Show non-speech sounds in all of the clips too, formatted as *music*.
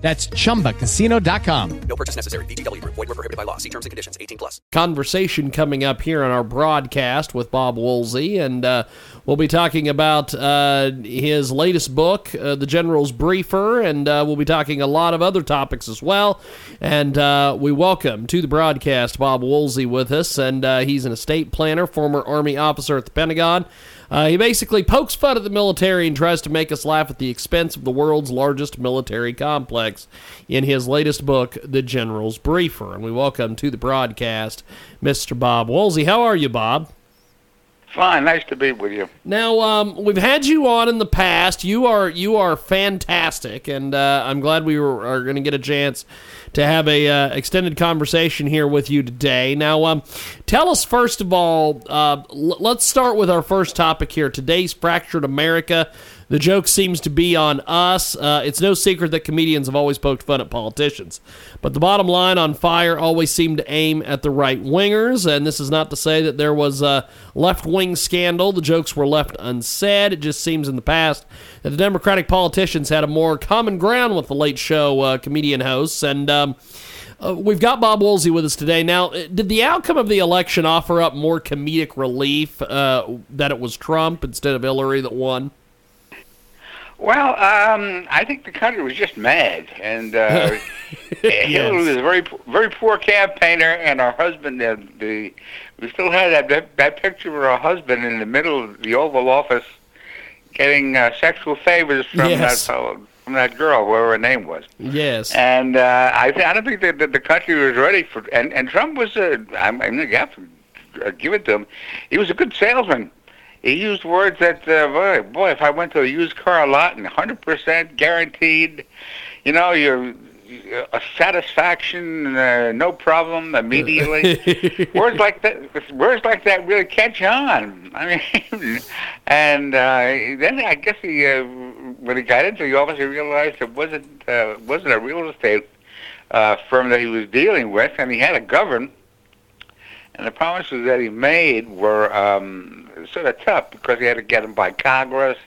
That's chumbacasino.com. No purchase necessary. VGW Group. Void were prohibited by law. See terms and conditions. 18 plus. conversation coming up here on our broadcast with Bob Woolsey, and uh, we'll be talking about uh, his latest book, uh, The General's Briefer, and uh, we'll be talking a lot of other topics as well. And uh, we welcome to the broadcast Bob Woolsey with us, and uh, he's an estate planner, former Army officer at the Pentagon. Uh, he basically pokes fun at the military and tries to make us laugh at the expense of the world's largest military complex in his latest book, The General's Briefer. And we welcome to the broadcast Mr. Bob Woolsey. How are you, Bob? Fine, nice to be with you. Now, um, we've had you on in the past. You are you are fantastic, and uh, I'm glad we were, are going to get a chance to have a uh, extended conversation here with you today. Now, um, tell us first of all. Uh, l- let's start with our first topic here. Today's fractured America. The joke seems to be on us. Uh, it's no secret that comedians have always poked fun at politicians. But the bottom line on fire always seemed to aim at the right wingers. And this is not to say that there was a left wing scandal. The jokes were left unsaid. It just seems in the past that the Democratic politicians had a more common ground with the late show uh, comedian hosts. And. Um, uh, we've got Bob Woolsey with us today. Now, uh, did the outcome of the election offer up more comedic relief uh, that it was Trump instead of Hillary that won? Well, um, I think the country was just mad, and uh, *laughs* Hillary was a very, very poor campaigner, and her husband, uh, the we still had that, that that picture of her husband in the middle of the Oval Office, getting uh, sexual favors from Yes. that fellow, from that girl, whoever her name was. Yes. And uh, I, th- I don't think that, that the country was ready for. And and Trump was a. I'm, I'm gonna have to uh, give it to him. He was a good salesman. He used words that, uh, boy, boy, if I went to a used car lot and 100% guaranteed, you know, you're a satisfaction, uh, no problem immediately. *laughs* words like that, words like that really catch on. I mean, *laughs* and uh, then I guess he, uh, when he got into the office, he realized it wasn't uh, wasn't a real estate uh, firm that he was dealing with, and he had to govern. And the promises that he made were um, sort of tough because he had to get them by Congress,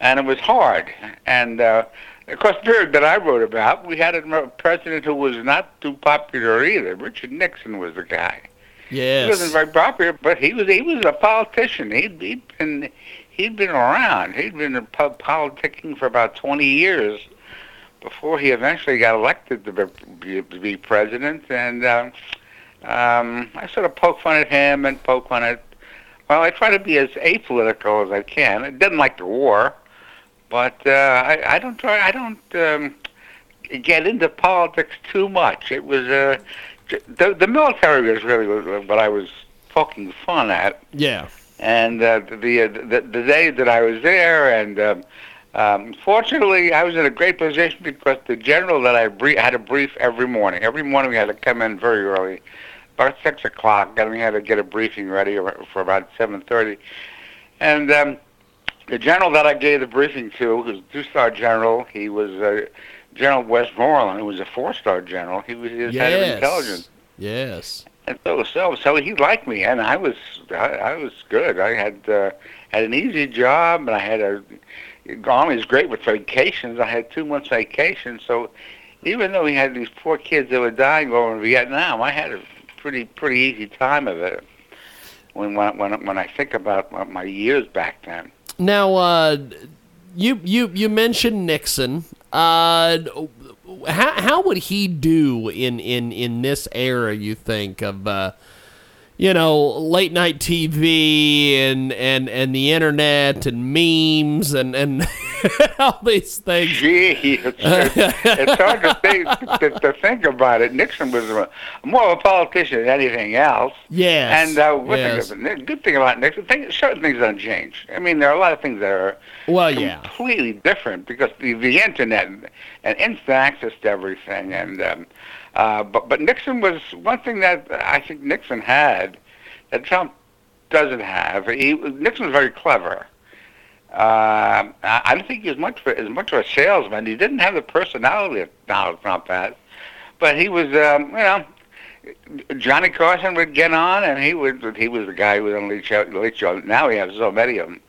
and it was hard. And uh, of course, the period that I wrote about, we had a president who was not too popular either. Richard Nixon was the guy. Yes. He wasn't very popular, but he was he was a politician. He'd, he'd been he'd been around. He'd been in po- politicking for about 20 years before he eventually got elected to be, be, be president. And um, um, I sort of poke fun at him and poke fun at. Well, I try to be as apolitical as I can. I didn't like the war, but uh, I, I don't try. I don't um, get into politics too much. It was uh, the the military was really what I was poking fun at Yeah. and uh, the, uh, the the day that I was there, and um, um, fortunately, I was in a great position because the general that I brief, had a brief every morning. Every morning, we had to come in very early, about six o'clock, and we had to get a briefing ready for about seven thirty. And um, the general that I gave the briefing to, who's a two-star general, he was uh, General Westmoreland, who was a four-star general. He was his head of intelligence. Yes. And so, so, so he liked me, and I was, I, I was good. I had uh, had an easy job, and I had a. Army great with vacations. I had two months vacation, so even though we had these poor kids that were dying over in Vietnam, I had a pretty pretty easy time of it. When when when, I think about my- my years back then. Now, uh, you you you mentioned Nixon. Uh, how how would he do in in in this era? You think of uh, you know late night TV and and and the internet and memes and and *laughs* *laughs* all these things. Gee, it's, it's, it's hard to think to, to think about it. Nixon was a, more of a politician than anything else. Yes. And uh, yes. thing, the good thing about Nixon, thing, certain things don't change. I mean, there are a lot of things that are Well, yeah. completely different because the, the internet and, and instant access to everything. And um, Uh, but but Nixon was one thing that I think Nixon had that Trump doesn't have. He Nixon was very clever. Uh, I don't think he was much for, as much of a salesman. He didn't have the personality that Donald Trump has, but he was, um, you know, Johnny Carson would get on, and he would. He was the guy who was on Late Show. Late Show. Now we have so many of them,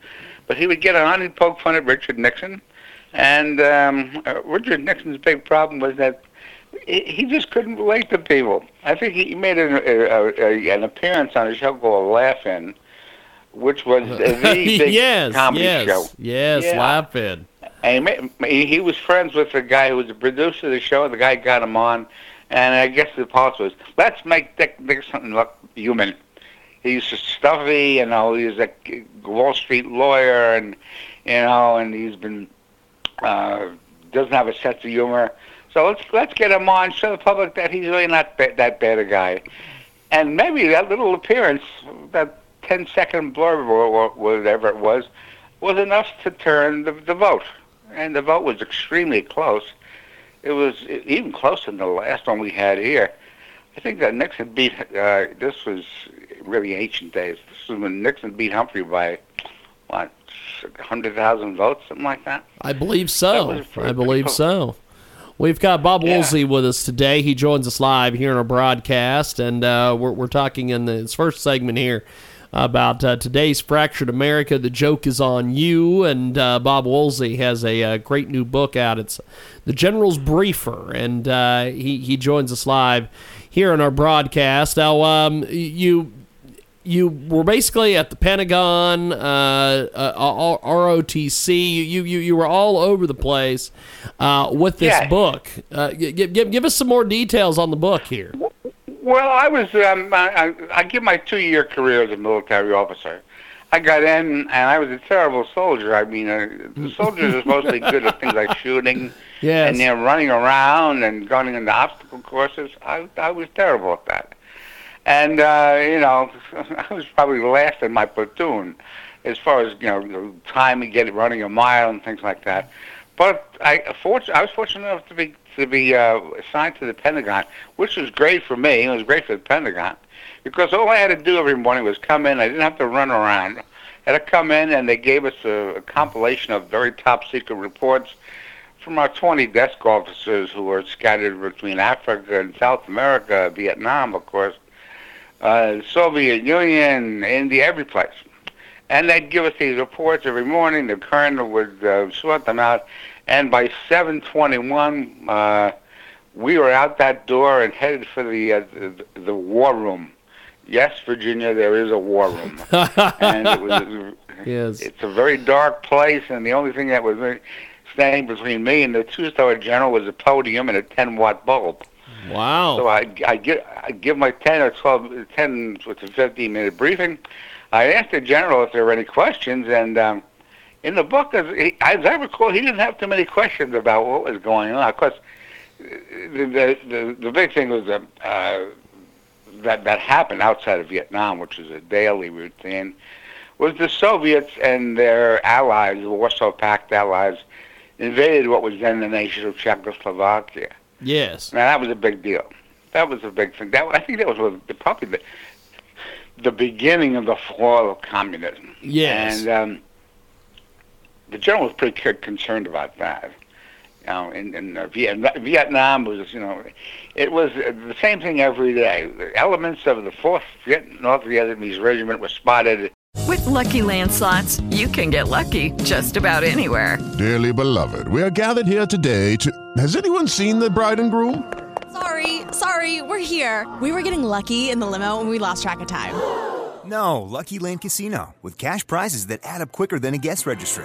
but he would get on and poke fun at Richard Nixon, and um, uh, Richard Nixon's big problem was that he he just couldn't relate to people. I think he made an, a, a, an appearance on a show called Laugh In, which was the *laughs* big yes, comedy yes, show. yes, Yeah. laughing. And he, he he was friends with the guy who was the producer of the show. The guy got him on, and I guess the policy was, let's make Dick Nixon look human. He's stuffy, you know. He's a Wall Street lawyer, and you know, and he's been uh, doesn't have a sense of humor. So let's let's get him on, show the public that he's really not ba- that bad a guy. And maybe that little appearance, that 10 second blurb or whatever it was, was enough to turn the, the vote. And the vote was extremely close. It was even closer than the last one we had here. I think that Nixon beat, uh, this was really ancient days. This was when Nixon beat Humphrey by, what, 100,000 votes, something like that? I believe so. Pretty I believe cool. so. We've got Bob Yeah. Woolsey with us today. He joins us live here in our broadcast, and uh, we're, we're talking in this first segment here about uh, today's fractured America. The joke is on you, and uh, Bob Woolsey has a, uh great new book out. It's The General's Briefer, and uh, he he joins us live here in our broadcast. Now, um, you you were basically at the Pentagon, uh, uh, ROTC. You, you you were all over the place uh, with this Yeah. book. Uh, give, give give us some more details on the book here. Well, I was. Um, I, I I give my two-year career as a military officer. I got in, and I was a terrible soldier. I mean, uh, the soldiers are be good at things like shooting, *laughs* Yes. and they're running around and going into obstacle courses. I I was terrible at that, and uh, you know, *laughs* I was probably last in my platoon as far as you know time to get running a mile and things like that. But I, I was fortunate enough to be to be uh, assigned to the Pentagon, which was great for me. It was great for the Pentagon because all I had to do every morning was come in. I didn't have to run around. I had to come in, and they gave us a, a compilation of very top secret reports from our 20 desk officers who were scattered between Africa and South America, Vietnam, of course, uh, Soviet Union, India, every place. And they'd give us these reports every morning. The colonel would uh, sort them out. And by 7:21, uh, we were out that door and headed for the, uh, the the war room. Yes, Virginia, there is a war room, *laughs* and it was Yes. it's a very dark place, and the only thing that was standing between me and the two-star general was a podium and a 10-watt bulb. Wow. So I, I give I give my 10 or 12, 10 with a 15 minute briefing. I asked the general if there were any questions, and um, in the book, as, as I recall, he didn't have too many questions about what was going on. Of course, the the the, the big thing was that uh, that that happened outside of Vietnam, which was a daily routine, was the Soviets and their allies, the Warsaw Pact allies, invaded what was then the nation of Czechoslovakia. yes. Now that was a big deal. That was a big thing. That I think that was probably the, the beginning of the fall of communism. Yes. And um, the general was pretty concerned about that. You know, in, in uh, Vietnam, Vietnam was, you know, it was uh, the same thing every day. The elements of the Fourth Viet- North Vietnamese Regiment were spotted With Lucky Land slots, you can get lucky just about anywhere. Dearly beloved, we are gathered here today to. Has anyone seen the bride and groom? Sorry, sorry, we're here. We were getting lucky in the limo and we lost track of time. No, Lucky Land Casino, with cash prizes that add up quicker than a guest registry.